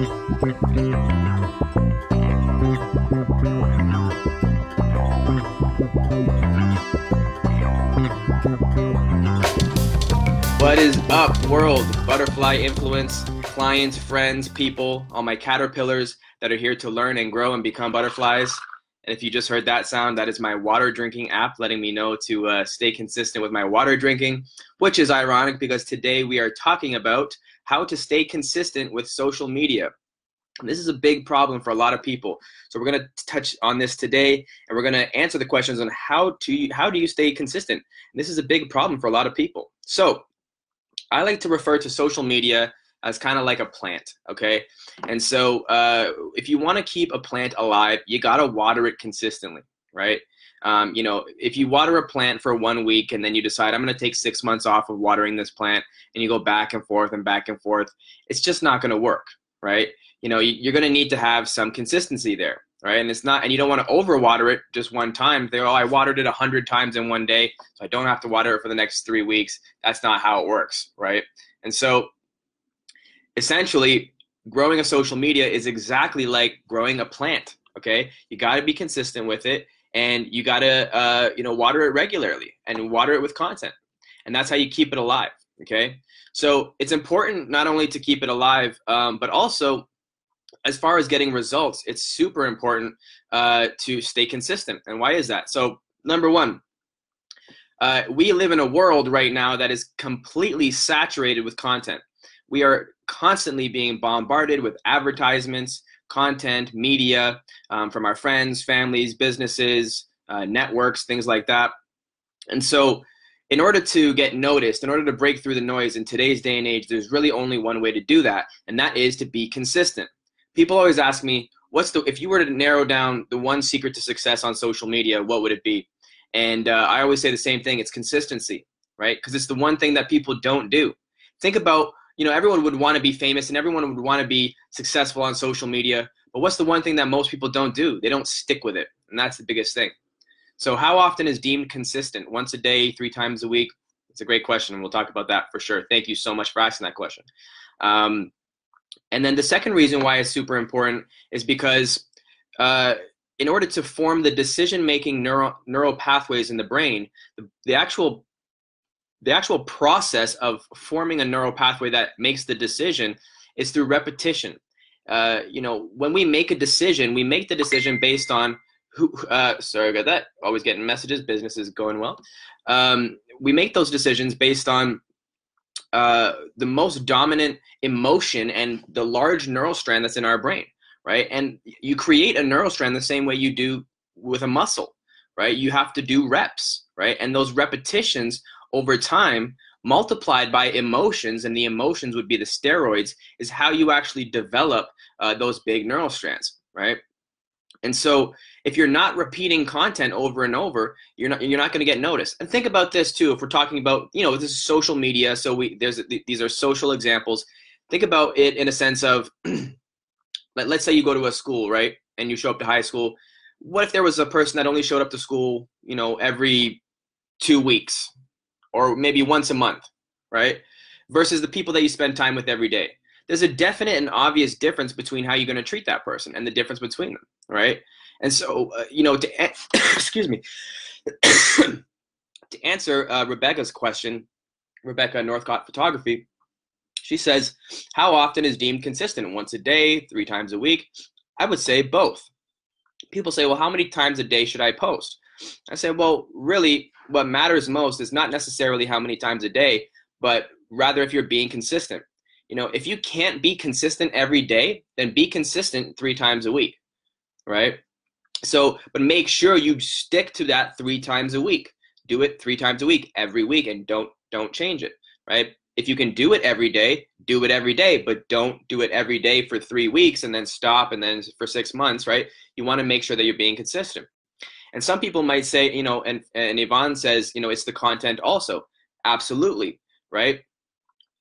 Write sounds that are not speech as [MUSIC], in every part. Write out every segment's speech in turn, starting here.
What is up, world? Butterfly influence, clients, friends, people, all my caterpillars that are here to learn and grow and become butterflies. And if you just heard that sound, that is my water drinking app letting me know to uh, stay consistent with my water drinking, which is ironic because today we are talking about how to stay consistent with social media. And this is a big problem for a lot of people. So we're going to touch on this today and we're going to answer the questions on how to how do you stay consistent. And this is a big problem for a lot of people. So I like to refer to social media as kind of like a plant, okay? And so uh, if you want to keep a plant alive, you got to water it consistently, right? Um, you know, if you water a plant for one week and then you decide I'm going to take six months off of watering this plant and you go back and forth and back and forth, it's just not going to work, right? You know, you're going to need to have some consistency there, right? And it's not, and you don't want to overwater it just one time. They, oh, I watered it a hundred times in one day, so I don't have to water it for the next three weeks. That's not how it works, right? And so essentially growing a social media is exactly like growing a plant okay you got to be consistent with it and you got to uh, you know water it regularly and water it with content. And that's how you keep it alive okay? So it's important not only to keep it alive um, but also as far as getting results it's super important uh, to stay consistent. And why is that? So number one uh, we live in a world right now that is completely saturated with content. We are constantly being bombarded with advertisements, content, media um, from our friends, families, businesses, uh, networks, things like that. And so, in order to get noticed, in order to break through the noise in today's day and age, there's really only one way to do that, and that is to be consistent. People always ask me, what's the if you were to narrow down the one secret to success on social media, what would it be? And uh, I always say the same thing: it's consistency, right? Because it's the one thing that people don't do. Think about you know, everyone would want to be famous and everyone would want to be successful on social media. But what's the one thing that most people don't do? They don't stick with it. And that's the biggest thing. So, how often is deemed consistent? Once a day, three times a week? It's a great question. And we'll talk about that for sure. Thank you so much for asking that question. Um, and then the second reason why it's super important is because uh, in order to form the decision making neural, neural pathways in the brain, the, the actual the actual process of forming a neural pathway that makes the decision is through repetition. Uh, you know, when we make a decision, we make the decision based on who. Uh, sorry about that. Always getting messages. Business is going well. Um, we make those decisions based on uh, the most dominant emotion and the large neural strand that's in our brain, right? And you create a neural strand the same way you do with a muscle, right? You have to do reps, right? And those repetitions over time multiplied by emotions and the emotions would be the steroids is how you actually develop uh, those big neural strands right? And so if you're not repeating content over and over you're not you're not going to get noticed. And think about this too if we're talking about you know this is social media so we there's these are social examples. Think about it in a sense of [CLEARS THROAT] let, let's say you go to a school right and you show up to high school. What if there was a person that only showed up to school you know every two weeks or maybe once a month, right? Versus the people that you spend time with every day. There's a definite and obvious difference between how you're going to treat that person and the difference between them, right? And so, uh, you know, to [COUGHS] excuse me, [COUGHS] to answer uh, Rebecca's question, Rebecca Northcott Photography, she says, "How often is deemed consistent? Once a day, three times a week?" I would say both. People say, "Well, how many times a day should I post?" I say, "Well, really, what matters most is not necessarily how many times a day, but rather if you're being consistent. You know, if you can't be consistent every day, then be consistent three times a week, right? So, but make sure you stick to that three times a week. Do it three times a week, every week, and don't don't change it, right? If you can do it every day, do it every day, but don't do it every day for three weeks and then stop and then for six months, right? You want to make sure that you're being consistent. And some people might say, you know, and, and Yvonne says, you know, it's the content also. Absolutely, right?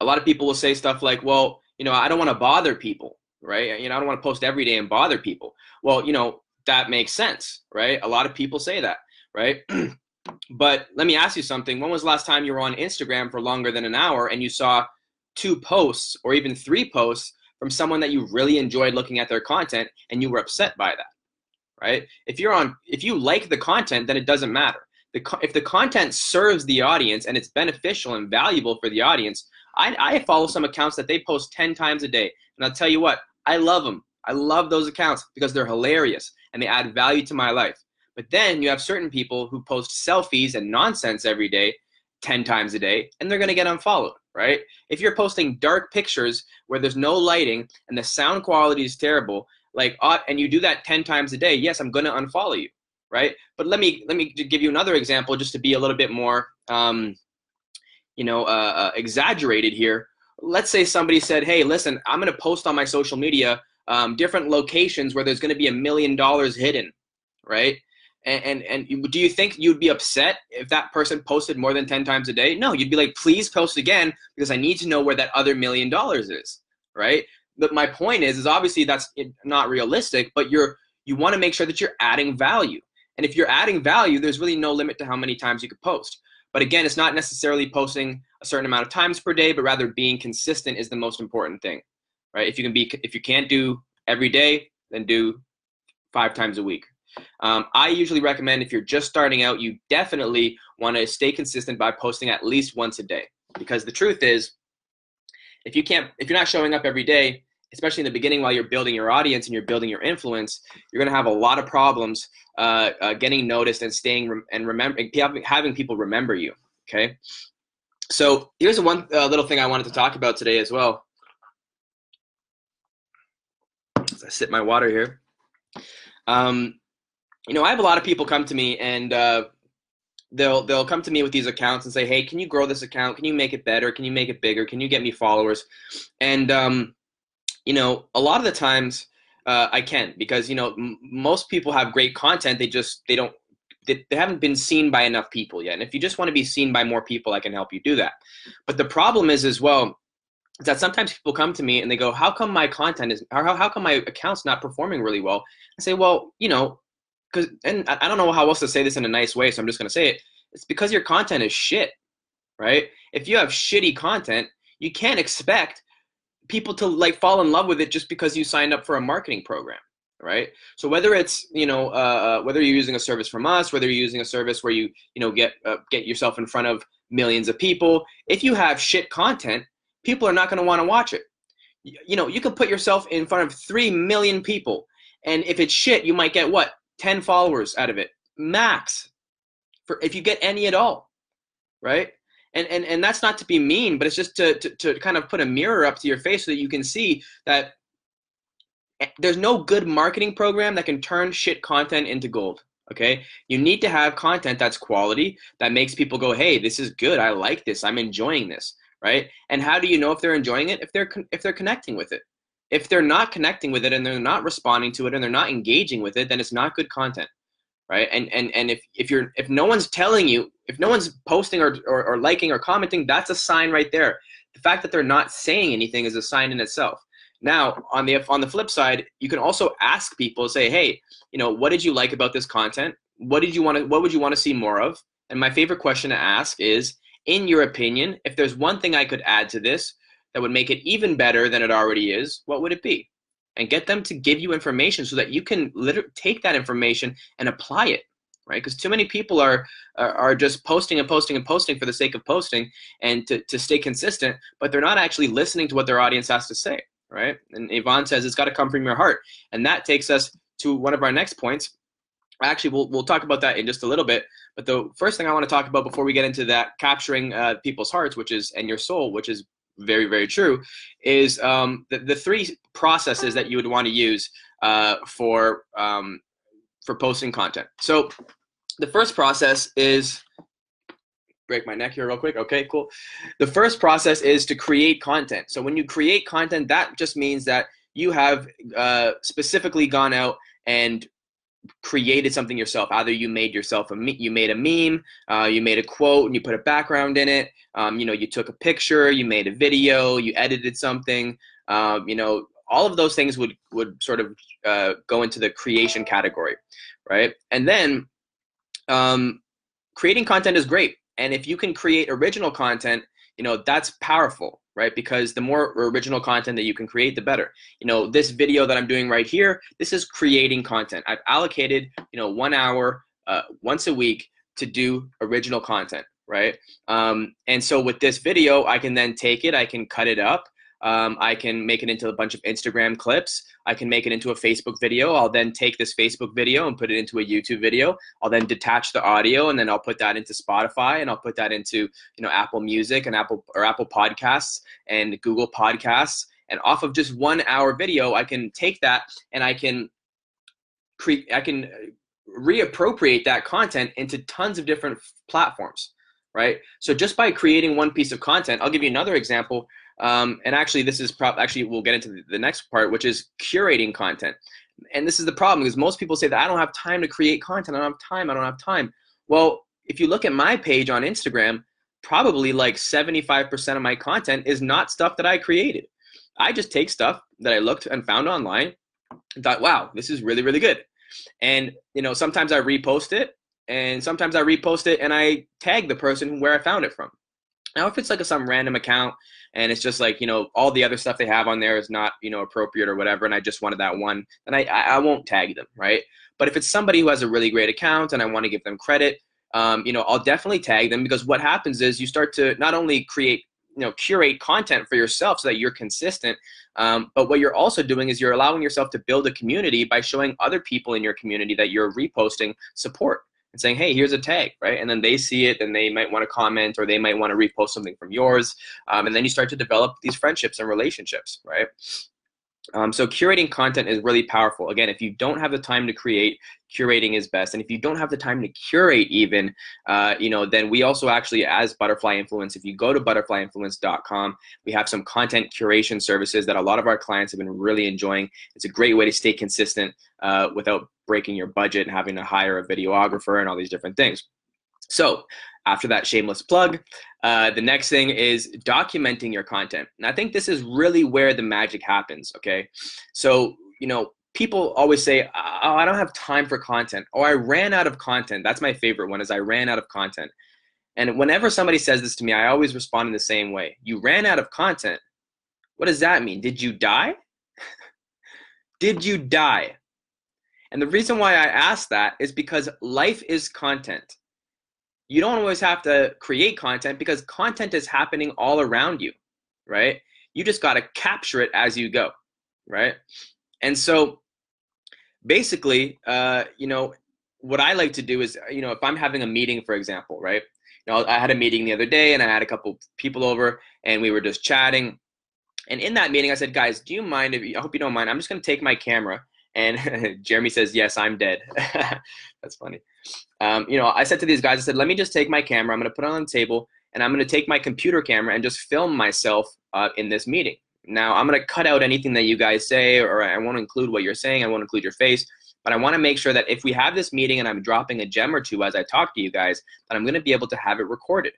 A lot of people will say stuff like, well, you know, I don't want to bother people, right? You know, I don't want to post every day and bother people. Well, you know, that makes sense, right? A lot of people say that, right? [CLEARS THROAT] but let me ask you something. When was the last time you were on Instagram for longer than an hour and you saw two posts or even three posts from someone that you really enjoyed looking at their content and you were upset by that right? If you're on if you like the content then it doesn't matter. The, if the content serves the audience and it's beneficial and valuable for the audience I, I follow some accounts that they post 10 times a day. And i'll tell you what i love them i love those accounts because they're hilarious and they add value to my life. But then you have certain people who post selfies and nonsense every day 10 times a day and they're going to get unfollowed right? If you're posting dark pictures where there's no lighting and the sound quality is terrible like uh, and you do that 10 times a day yes i'm going to unfollow you right? But let me let me give you another example just to be a little bit more um, you know uh, uh, exaggerated here. Let's say somebody said hey listen i'm going to post on my social media um, different locations where there's going to be a million dollars hidden right? And, and and do you think you'd be upset if that person posted more than 10 times a day? No you'd be like please post again because i need to know where that other million dollars is right but my point is is obviously that's not realistic but you're you want to make sure that you're adding value. And if you're adding value there's really no limit to how many times you could post. But again it's not necessarily posting a certain amount of times per day but rather being consistent is the most important thing right? If you can be if you can't do every day then do five times a week. Um, I usually recommend if you're just starting out, you definitely want to stay consistent by posting at least once a day. Because the truth is, if you can't, if you're not showing up every day, especially in the beginning while you're building your audience and you're building your influence, you're going to have a lot of problems uh, uh, getting noticed and staying and remember having people remember you. Okay. So here's one uh, little thing I wanted to talk about today as well. As I sip my water here. Um, you know, I have a lot of people come to me and uh, they'll they'll come to me with these accounts and say, "Hey, can you grow this account? Can you make it better? Can you make it bigger? Can you get me followers?" And um, you know, a lot of the times uh, I can because you know m- most people have great content. They just they don't they, they haven't been seen by enough people yet. And if you just want to be seen by more people, I can help you do that. But the problem is as well is that sometimes people come to me and they go, "How come my content is? How how come my account's not performing really well?" I say, "Well, you know." because and I don't know how else to say this in a nice way, so I'm just gonna say it. It's because your content is shit, right? If you have shitty content, you can't expect people to like fall in love with it just because you signed up for a marketing program, right? So whether it's you know uh, uh whether you're using a service from us, whether you're using a service where you you know get uh, get yourself in front of millions of people, if you have shit content, people are not going to want to watch it. You, you know, you could put yourself in front of three million people, and if it's shit, you might get what 10 followers out of it max for if you get any at all right and and, and that's not to be mean but it's just to, to, to kind of put a mirror up to your face so that you can see that eh, there's no good marketing program that can turn shit content into gold okay? You need to have content that's quality that makes people go hey this is good. I like this. I'm enjoying this right? And how do you know if they're enjoying it? If they're if they're connecting with it. If they're not connecting with it and they're not responding to it and they're not engaging with it then it's not good content right? And and and if if you're if no one's telling you if no one's posting or, or, or liking or commenting that's a sign right there. The fact that they're not saying anything is a sign in itself. Now on the on the flip side you can also ask people say hey you know what did you like about this content? What did you want to what would you want to see more of? And my favorite question to ask is in your opinion if there's one thing i could add to this that would make it even better than it already is, what would it be? And get them to give you information so that you can literally take that information and apply it, right? Because too many people are, are, are just posting and posting and posting for the sake of posting and to, to stay consistent, but they're not actually listening to what their audience has to say, right? And Yvonne says it's got to come from your heart, and that takes us to one of our next points. Actually, we'll we'll talk about that in just a little bit. But the first thing I want to talk about before we get into that capturing uh, people's hearts, which is and your soul, which is very very true is um, the, the three processes that you would want to use uh, for um, for posting content. So the first process is break my neck here real quick okay cool. The first process is to create content. So when you create content that just means that you have uh, specifically gone out and created something yourself. Either you made yourself a you made a meme, uh, you made a quote, and you put a background in it. Um, you know, you took a picture, you made a video, you edited something. Um, you know, all of those things would would sort of uh, go into the creation category, right? And then um, creating content is great, and if you can create original content, you know that's powerful, right? Because the more original content that you can create, the better. You know, this video that I'm doing right here, this is creating content. I've allocated, you know, one hour uh, once a week to do original content, right? Um, and so with this video, I can then take it, I can cut it up, um, I can make it into a bunch of Instagram clips. I can make it into a Facebook video. I'll then take this Facebook video and put it into a YouTube video. I'll then detach the audio and then I'll put that into Spotify and I'll put that into you know Apple Music and Apple or Apple Podcasts and Google Podcasts. And off of just one hour video, I can take that and I can create. I can reappropriate that content into tons of different platforms right so just by creating one piece of content i'll give you another example um, and actually, this is prob- actually we'll get into the next part, which is curating content. And this is the problem because most people say that I don't have time to create content. I don't have time. I don't have time. Well, if you look at my page on Instagram, probably like 75% of my content is not stuff that I created. I just take stuff that I looked and found online and thought, wow, this is really, really good. And, you know, sometimes I repost it and sometimes I repost it and I tag the person where I found it from. Now, if it's like a, some random account and it's just like you know all the other stuff they have on there is not you know appropriate or whatever and i just wanted that one then i i won't tag them right? But if it's somebody who has a really great account and i want to give them credit um, you know i'll definitely tag them because what happens is you start to not only create you know curate content for yourself so that you're consistent um, but what you're also doing is you're allowing yourself to build a community by showing other people in your community that you're reposting support and saying, hey, here's a tag, right? And then they see it and they might want to comment or they might want to repost something from yours. Um, and then you start to develop these friendships and relationships, right? Um, so curating content is really powerful. Again, if you don't have the time to create, curating is best. And if you don't have the time to curate even, uh, you know, then we also actually, as Butterfly Influence, if you go to butterflyinfluence.com, we have some content curation services that a lot of our clients have been really enjoying. It's a great way to stay consistent uh, without breaking your budget and having to hire a videographer and all these different things. So after that shameless plug, uh, the next thing is documenting your content. And I think this is really where the magic happens. Okay. So, you know, people always say, oh, I don't have time for content. Oh, I ran out of content. That's my favorite one is I ran out of content. And whenever somebody says this to me, I always respond in the same way. You ran out of content. What does that mean? Did you die? [LAUGHS] Did you die? And the reason why I ask that is because life is content. You don't always have to create content because content is happening all around you, right? You just got to capture it as you go, right? And so basically, uh, you know, what I like to do is, you know, if I'm having a meeting, for example, right? You know, I had a meeting the other day and I had a couple people over and we were just chatting. And in that meeting, I said, guys, do you mind if you, I hope you don't mind, I'm just going to take my camera and [LAUGHS] Jeremy says, Yes, I'm dead. [LAUGHS] That's funny. Um, you know, I said to these guys, I said, Let me just take my camera. I'm going to put it on the table and I'm going to take my computer camera and just film myself uh, in this meeting. Now, I'm going to cut out anything that you guys say, or I won't include what you're saying. I won't include your face. But I want to make sure that if we have this meeting and I'm dropping a gem or two as I talk to you guys, that I'm going to be able to have it recorded,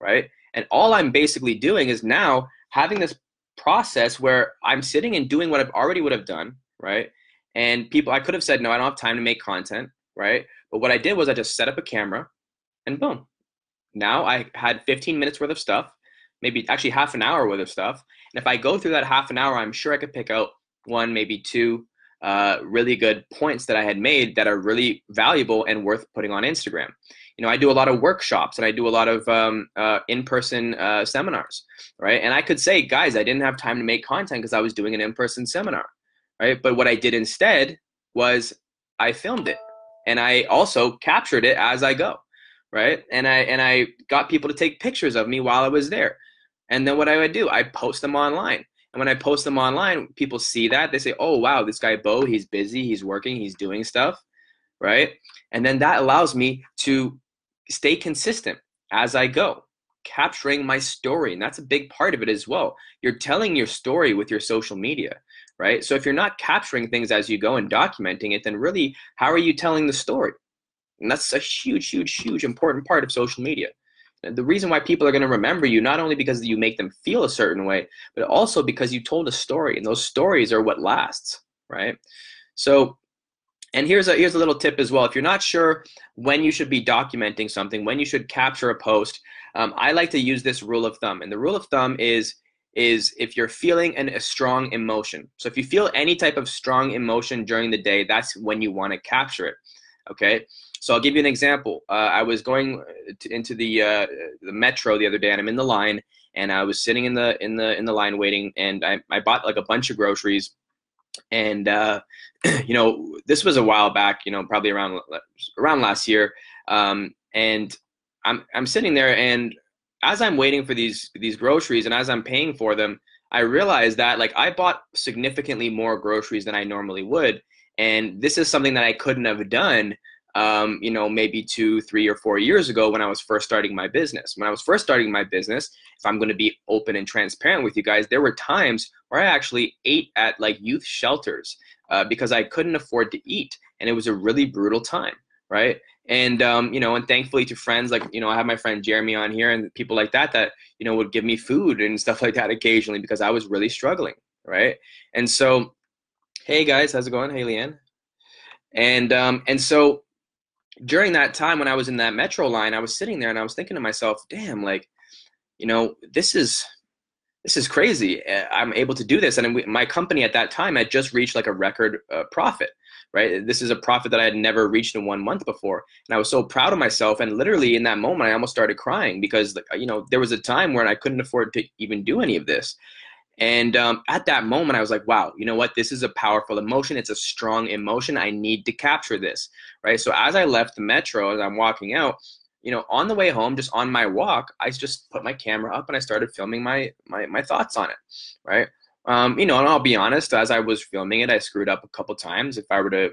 right? And all I'm basically doing is now having this process where I'm sitting and doing what I've already would have done, right? And people, I could have said, no, I don't have time to make content, right? But what I did was I just set up a camera and boom. Now I had 15 minutes worth of stuff, maybe actually half an hour worth of stuff. And if I go through that half an hour, I'm sure I could pick out one, maybe two uh, really good points that I had made that are really valuable and worth putting on Instagram. You know, I do a lot of workshops and I do a lot of um, uh, in-person uh, seminars, right? And I could say, guys, I didn't have time to make content because I was doing an in-person seminar right? But what I did instead was I filmed it and I also captured it as I go, right? And I and I got people to take pictures of me while I was there. And then what I would do, I post them online. And when I post them online, people see that they say, "Oh wow, this guy Bo, he's busy, he's working, he's doing stuff." Right? And then that allows me to stay consistent as I go, capturing my story. And that's a big part of it as well. You're telling your story with your social media right? So if you're not capturing things as you go and documenting it, then really, how are you telling the story? And that's a huge, huge, huge important part of social media. The reason why people are going to remember you, not only because you make them feel a certain way, but also because you told a story, and those stories are what lasts, right? So, and here's a here's a little tip as well. If you're not sure when you should be documenting something, when you should capture a post, um, I like to use this rule of thumb. And the rule of thumb is is if you're feeling an, a strong emotion. So if you feel any type of strong emotion during the day, that's when you want to capture it. Okay. So I'll give you an example. Uh, I was going to, into the uh, the metro the other day, and I'm in the line, and I was sitting in the in the in the line waiting, and I, I bought like a bunch of groceries, and uh, [CLEARS THROAT] you know this was a while back, you know probably around around last year, um, and I'm I'm sitting there, and as I'm waiting for these these groceries, and as I'm paying for them, I realized that like I bought significantly more groceries than I normally would, and this is something that I couldn't have done um, you know, maybe two, three, or four years ago when I was first starting my business. When I was first starting my business, if I'm going to be open and transparent with you guys, there were times where I actually ate at like youth shelters uh, because I couldn't afford to eat, and it was a really brutal time, right? And um, you know, and thankfully to friends like you know, I have my friend Jeremy on here and people like that that you know would give me food and stuff [LAUGHS] like that occasionally because I was really struggling, right? And so, hey guys, how's it going? Hey Leanne. And um, and so during that time when I was in that metro line, I was sitting there and I was thinking to myself, damn, like, you know, this is this is crazy. Eh, I'm able to do this, and we, my company at that time had just reached like a record uh, profit. Right, this is a profit that I had never reached in one month before, and I was so proud of myself. And literally in that moment, I almost started crying because, you know, there was a time when I couldn't afford to even do any of this. And um, at that moment, I was like, wow, you know what? This is a powerful emotion. It's a strong emotion. I need to capture this, right? So as I left the metro, as I'm walking out, you know, on the way home, just on my walk, I just put my camera up and I started filming my my, my thoughts on it, right? Um, you know, and I'll be honest, as I was filming it, I screwed up a couple times. If I were to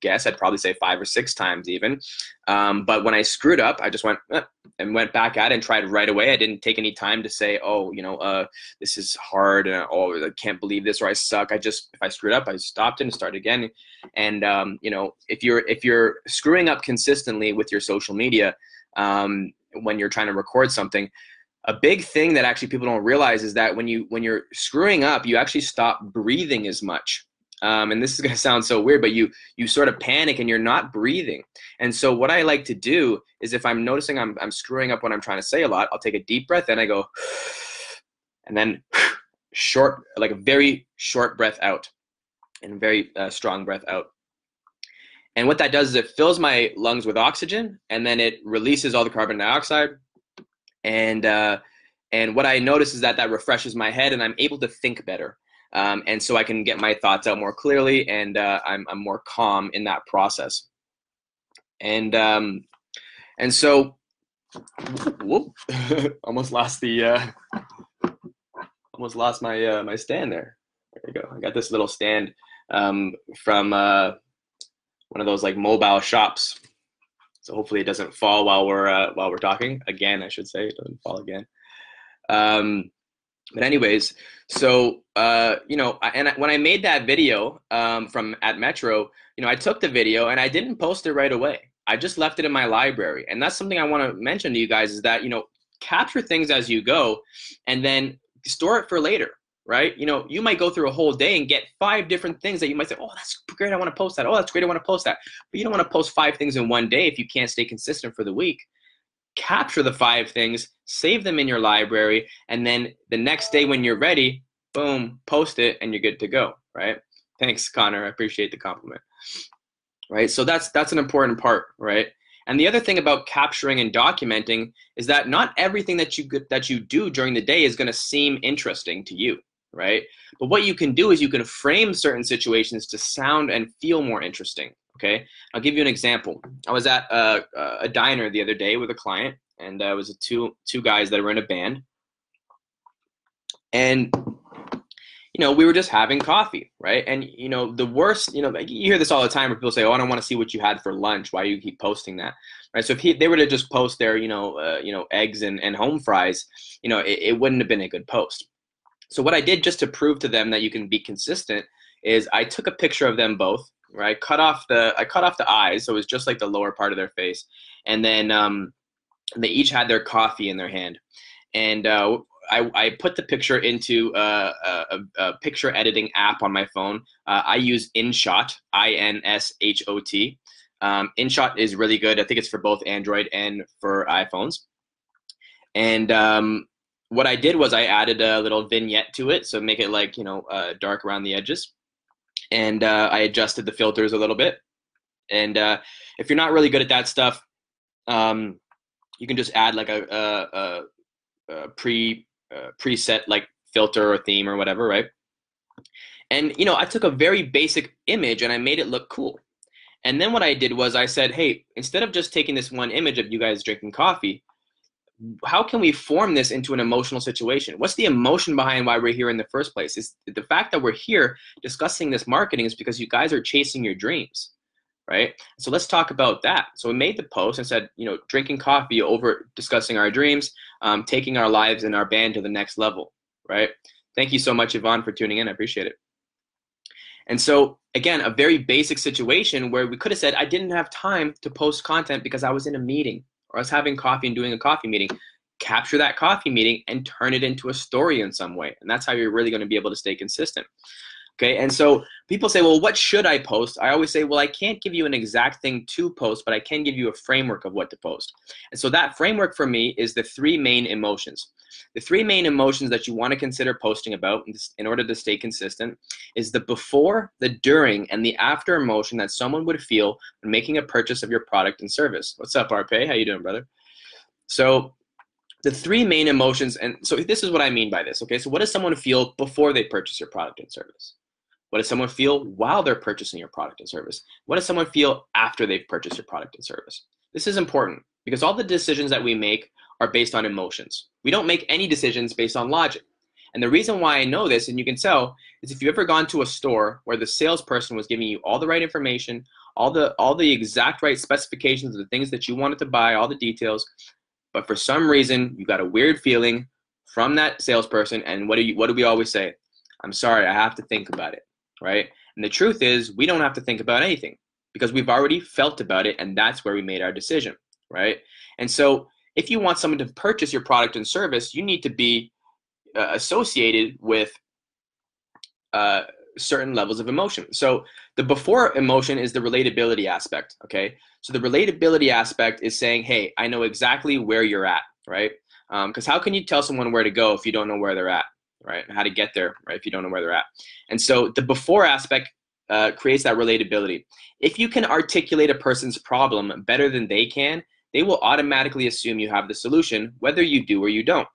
guess, I'd probably say five or six times even. Um, but when I screwed up, I just went eh, and went back at it and tried right away. I didn't take any time to say, oh, you know, uh, this is hard, and oh, I can't believe this, or I suck. I just, if I screwed up, I stopped and started again. And um, you know, if you're if you're screwing up consistently with your social media um, when you're trying to record something, a big thing that actually people don't realize is that when you when you're screwing up, you actually stop breathing as much. Um, and this is going to sound so weird but you you sort of panic and you're not breathing. And so what i like to do is if i'm noticing i'm, I'm screwing up what i'm trying to say a lot i'll take a deep breath and i go [SIGHS] and then [SIGHS] short like a very short breath out and very uh, strong breath out. And what that does is it fills my lungs with oxygen and then it releases all the carbon dioxide and uh, and what i notice is that that refreshes my head and i'm able to think better um, and so I can get my thoughts out more clearly, and uh, I'm, I'm more calm in that process. And um, and so, whoop, [LAUGHS] almost lost the uh, almost lost my uh, my stand there. There you go. I got this little stand um, from uh, one of those like mobile shops. So hopefully it doesn't fall while we're uh, while we're talking. Again, I should say it doesn't fall again. Um, but anyways, so uh, you know, and when I made that video um, from at Metro, you know, I took the video and I didn't post it right away. I just left it in my library, and that's something I want to mention to you guys is that you know, capture things as you go, and then store it for later. Right? You know, you might go through a whole day and get five different things that you might say, "Oh, that's great! I want to post that. Oh, that's great! I want to post that." But you don't want to post five things in one day if you can't stay consistent for the week capture the five things, save them in your library, and then the next day when you're ready, boom, post it and you're good to go, right? Thanks, Connor. I appreciate the compliment. Right? So that's that's an important part, right? And the other thing about capturing and documenting is that not everything that you that you do during the day is going to seem interesting to you, right? But what you can do is you can frame certain situations to sound and feel more interesting, Okay, I'll give you an example. I was at a, a diner the other day with a client, and uh, it was two two guys that were in a band, and you know we were just having coffee, right? And you know the worst, you know, you hear this all the time where people say, "Oh, I don't want to see what you had for lunch. Why do you keep posting that?" Right? So if he, they were to just post their, you know, uh, you know, eggs and, and home fries, you know, it, it wouldn't have been a good post. So what I did just to prove to them that you can be consistent is I took a picture of them both right? Cut off the I cut off the eyes, so it was just like the lower part of their face, and then um, they each had their coffee in their hand, and uh, I, I put the picture into a, a, a picture editing app on my phone. Uh, I use InShot, I N S H O T. Um, InShot is really good. I think it's for both Android and for iPhones. And um, what I did was I added a little vignette to it, so make it like you know uh, dark around the edges, and uh, I adjusted the filters a little bit. And uh, if you're not really good at that stuff, um, you can just add like a, a, a, a pre uh, preset like filter or theme or whatever, right? And you know, I took a very basic image and I made it look cool. And then what I did was I said, hey, instead of just taking this one image of you guys drinking coffee, how can we form this into an emotional situation? What's the emotion behind why we're here in the first place? Is the fact that we're here discussing this marketing is because you guys are chasing your dreams right? So let's talk about that. So we made the post and said, you know, drinking coffee over discussing our dreams, um, taking our lives and our band to the next level, right? Thank you so much, Yvonne, for tuning in. I appreciate it. And so, again, a very basic situation where we could have said, I didn't have time to post content because I was in a meeting or was having coffee and doing a coffee meeting. Capture that coffee meeting and turn it into a story in some way. And that's how you're really going to be able to stay consistent. Okay, and so people say, well, what should I post? I always say, well, I can't give you an exact thing to post, but I can give you a framework of what to post. And so that framework for me is the three main emotions. The three main emotions that you want to consider posting about in order to stay consistent is the before, the during, and the after emotion that someone would feel when making a purchase of your product and service. What's up, Arpe? How you doing, brother? So the three main emotions, and so this is what I mean by this. Okay, so what does someone feel before they purchase your product and service? What does someone feel while they're purchasing your product and service? What does someone feel after they've purchased your product and service? This is important because all the decisions that we make are based on emotions. We don't make any decisions based on logic. And the reason why I know this, and you can tell, is if you've ever gone to a store where the salesperson was giving you all the right information, all the all the exact right specifications of the things that you wanted to buy, all the details, but for some reason you got a weird feeling from that salesperson, and what do you what do we always say? I'm sorry, I have to think about it right? And the truth is, we don't have to think about anything because we've already felt about it, and that's where we made our decision, right? And so, if you want someone to purchase your product and service, you need to be uh, associated with uh, certain levels of emotion. So, the before emotion is the relatability aspect, okay? So, the relatability aspect is saying, hey, I know exactly where you're at, right? Because um, how can you tell someone where to go if you don't know where they're at? Right? How to get there, right? If you don't know where they're at. And so the before aspect uh, creates that relatability. If you can articulate a person's problem better than they can, they will automatically assume you have the solution, whether you do or you don't,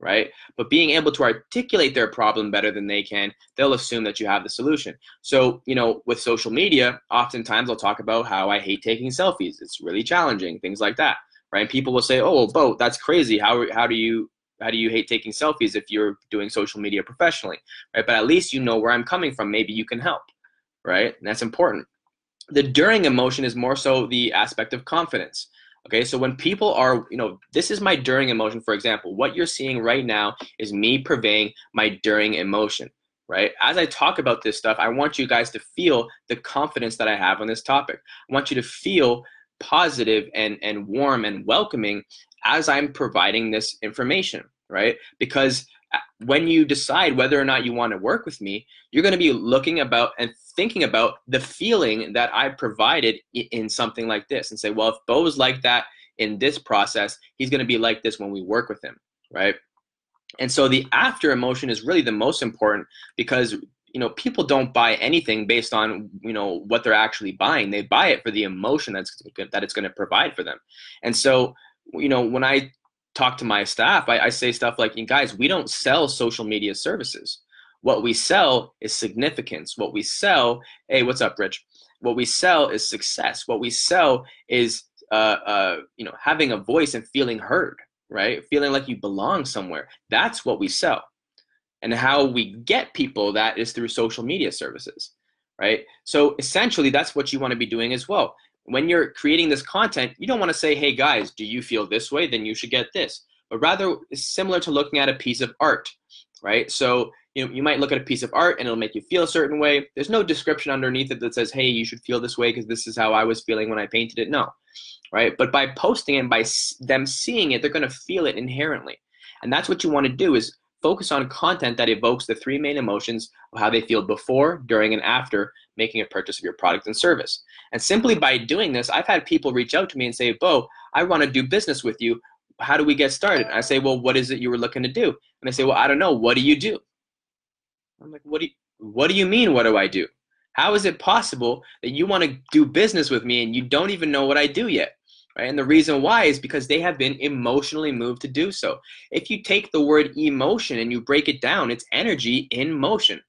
right? But being able to articulate their problem better than they can, they'll assume that you have the solution. So, you know, with social media, oftentimes I'll talk about how I hate taking selfies. It's really challenging, things like that, right? And people will say, oh, well, Bo, that's crazy. How, how do you how do you hate taking selfies if you're doing social media professionally right? But at least you know where i'm coming from. Maybe you can help right? And that's important. The during emotion is more so the aspect of confidence okay? So when people are you know this is my during emotion for example. What you're seeing right now is me purveying my during emotion right? As i talk about this stuff i want you guys to feel the confidence that i have on this topic. I want you to feel positive and and warm and welcoming as I'm providing this information, right? Because uh, when you decide whether or not you want to work with me, you're going to be looking about and thinking about the feeling that I provided in something like this and say, well, if Bo's like that in this process, he's going to be like this when we work with him, right? And so the after emotion is really the most important because you know people don't buy anything based on you know what they're actually buying they buy it for the emotion that's that it's going to provide for them and so you know, when I talk to my staff, I, I say stuff like, guys, we don't sell social media services. What we sell is significance. What we sell, hey, what's up, Rich? What we sell is success. What we sell is, uh, uh, you know, having a voice and feeling heard, right? Feeling like you belong somewhere. That's what we sell. And how we get people that is through social media services, right? So essentially, that's what you want to be doing as well when you're creating this content, you don't want to say, hey guys, do you feel this way? Then you should get this. But rather, it's similar to looking at a piece of art, right? So you know, you might look at a piece of art and it'll make you feel a certain way. There's no description underneath it that says, hey, you should feel this way because this is how I was feeling when I painted it. No, right? But by posting it and by them seeing it, they're going to feel it inherently. And that's what you want to do is focus on content that evokes the three main emotions of how they feel before, during, and after making a purchase of your product and service. And simply by doing this, I've had people reach out to me and say, Bo, I want to do business with you. how do we get started? And I say, well, what is it you were looking to do? And they say, well, I don't know. What do you do? I'm like, what do you, what do you mean? What do I do? How is it possible that you want to do business with me and you don't even know what I do yet? Right? And the reason why is because they have been emotionally moved to do so. If you take the word emotion and you break it down, it's energy in motion.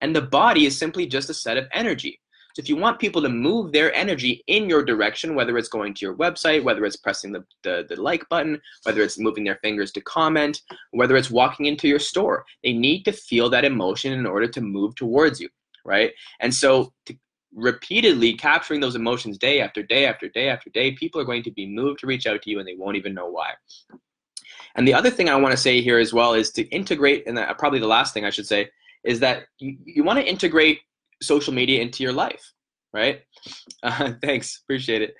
And the body is simply just a set of energy. So if you want people to move their energy in your direction, whether it's going to your website, whether it's pressing the, the, the, like button, whether it's moving their fingers to comment, whether it's walking into your store, they need to feel that emotion in order to move towards you right? And so to, repeatedly capturing those emotions day after day after day after day, people are going to be moved to reach out to you and they won't even know why. And the other thing I want to say here as well is to integrate, and probably the last thing I should say, is that you, you want to integrate social media into your life, right? [LAUGHS] Uh, thanks, appreciate it.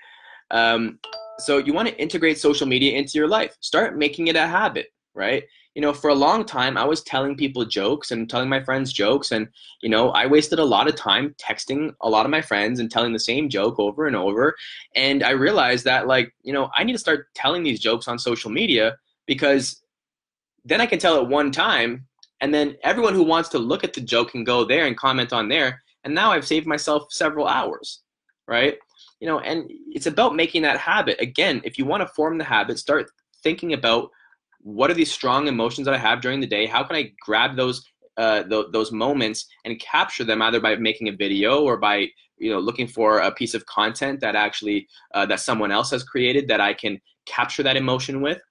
Um, so you want to integrate social media into your life. Start making it a habit, right? You know, for a long time, I was telling people jokes and telling my friends jokes. And, you know, I wasted a lot of time texting a lot of my friends and telling the same joke over and over. And I realized that, like, you know, I need to start telling these jokes on social media because then I can tell it one time. And then everyone who wants to look at the joke can go there and comment on there. And now I've saved myself several hours, right? You know, and it's about making that habit. Again, if you want to form the habit, start thinking about what are these strong emotions that I have during the day? How can I grab those uh, th- those moments and capture them either by making a video or by you know looking for a piece of content that actually uh, that someone else has created that I can capture that emotion with,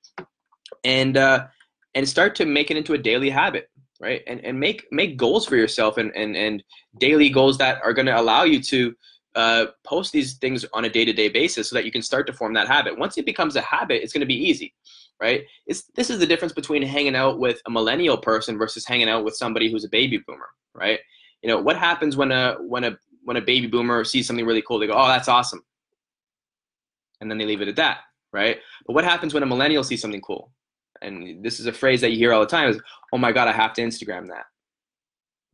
and uh, and start to make it into a daily habit, right? And and make make goals for yourself and and and daily goals that are going to allow you to uh, post these things on a day-to-day basis so that you can start to form that habit. Once it becomes a habit, it's going to be easy right? It's, this is the difference between hanging out with a millennial person versus hanging out with somebody who's a baby boomer, right? You know, what happens when a when a when a baby boomer sees something really cool? They go, "Oh, that's awesome," and then they leave it at that, right? But what happens when a millennial sees something cool? And this is a phrase that you hear all the time: "Is oh my god, I have to Instagram that."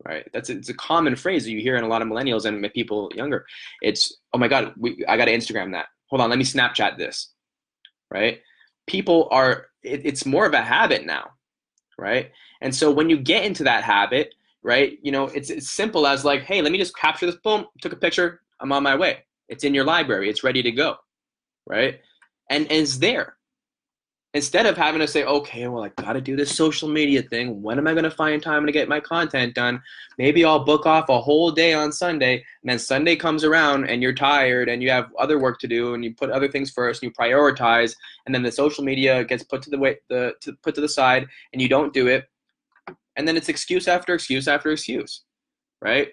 Right? That's a, it's a common phrase that you hear in a lot of millennials and people younger. It's oh my god, we, I got to Instagram that. Hold on, let me Snapchat this. Right? People are it, it's more of a habit now right? And so when you get into that habit right you know it's as simple as like hey let me just capture this boom took a picture i'm on my way. It's in your library it's ready to go right? And, and it's there instead of having to say, okay, well, I got to do this social media thing. When am I going to find time to get my content done? Maybe I'll book off a whole day on Sunday. And then Sunday comes around and you're tired and you have other work to do and you put other things first and you prioritize. And then the social media gets put to the way, the to, put to the side and you don't do it. And then it's excuse after excuse after excuse, right?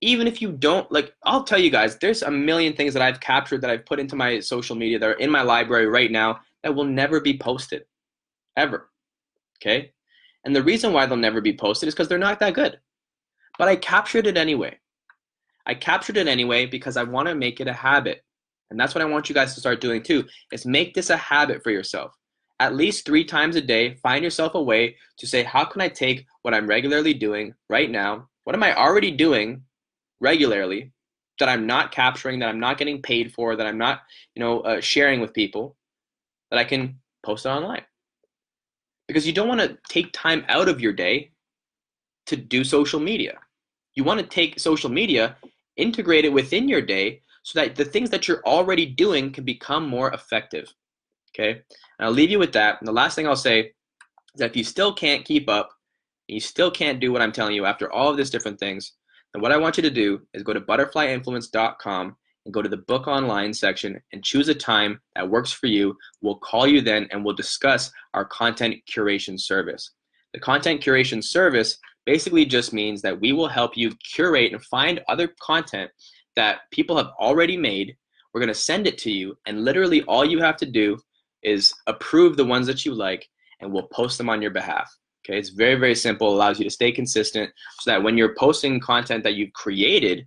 Even if you don't like, I'll tell you guys, there's a million things that I've captured that I've put into my social media that are in my library right now that will never be posted, ever. Okay? And the reason why they'll never be posted is because they're not that good. But I captured it anyway. I captured it anyway because I want to make it a habit. And that's what I want you guys to start doing too, is make this a habit for yourself. At least three times a day, find yourself a way to say, how can I take what I'm regularly doing right now? What am I already doing regularly that I'm not capturing, that I'm not getting paid for, that I'm not, you know, uh, sharing with people? That I can post it online. Because you don't want to take time out of your day to do social media. You want to take social media, integrate it within your day so that the things that you're already doing can become more effective. Okay? And I'll leave you with that. And the last thing I'll say is that if you still can't keep up, and you still can't do what I'm telling you after all of these different things, then what I want you to do is go to butterflyinfluence.com and go to the book online section and choose a time that works for you. We'll call you then and we'll discuss our content curation service. The content curation service basically just means that we will help you curate and find other content that people have already made. We're going to send it to you, and literally all you have to do is approve the ones that you like, and we'll post them on your behalf. Okay, it's very, very simple, allows you to stay consistent so that when you're posting content that you've created,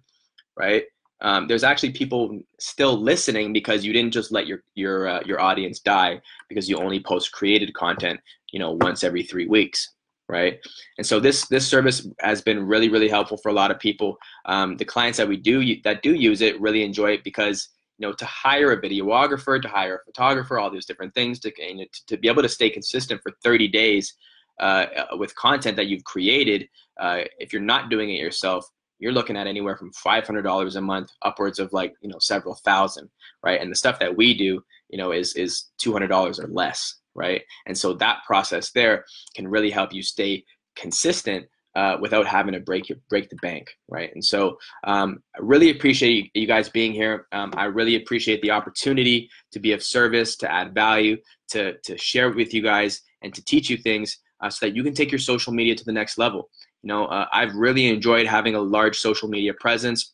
right, um, there's actually people still listening because you didn't just let your your uh, your audience die because you only post created content you know once every three weeks right and so this this service has been really really helpful for a lot of people um, the clients that we do that do use it really enjoy it because you know, to hire a videographer, to hire a photographer, all these different things to, to, to be able to stay consistent for 30 days uh, with content that you've created. Uh, if you're not doing it yourself, you're looking at anywhere from $500 a month upwards of like, you know, several thousand, right? And the stuff that we do, you know, is, is $200 or less, right? And so that process there can really help you stay consistent uh, without having to break your break the bank, right? And so um, I really appreciate you guys being here. Um, I really appreciate the opportunity to be of service, to add value, to to share with you guys, and to teach you things uh, so that you can take your social media to the next level. You know, uh, I've really enjoyed having a large social media presence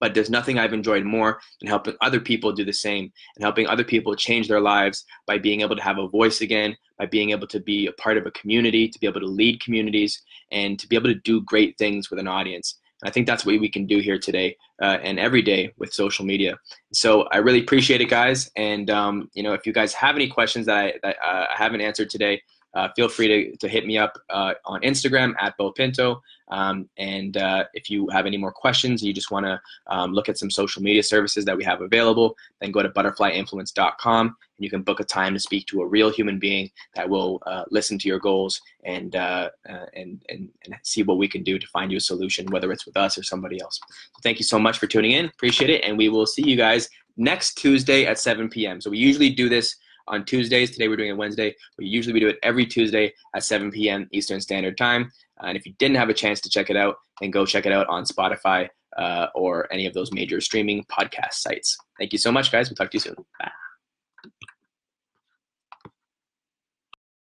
but there's nothing I've enjoyed more than helping other people do the same and helping other people change their lives by being able to have a voice again, by being able to be a part of a community, to be able to lead communities, and to be able to do great things with an audience. I think that's what we can do here today uh, and every day with social media. So I really appreciate it, guys. And um, you know, if you guys have any questions that I, that, uh, I haven't answered today, uh, feel free to, to hit me up uh, on Instagram at Bo Pinto. Um, and uh, if you have any more questions, you just want to um, look at some social media services that we have available, then go to butterflyinfluence.com and you can book a time to speak to a real human being that will uh, listen to your goals and, uh, uh, and, and, and see what we can do to find you a solution, whether it's with us or somebody else. So thank you so much for tuning in. Appreciate it. And we will see you guys next Tuesday at 7 p.m. So we usually do this on Tuesdays. Today we're doing it Wednesday. But usually we do it every Tuesday at 7 p.m. Eastern Standard Time. Uh, and if you didn't have a chance to check it out, then go check it out on Spotify uh, or any of those major streaming podcast sites. Thank you so much, guys. We'll talk to you soon. Bye.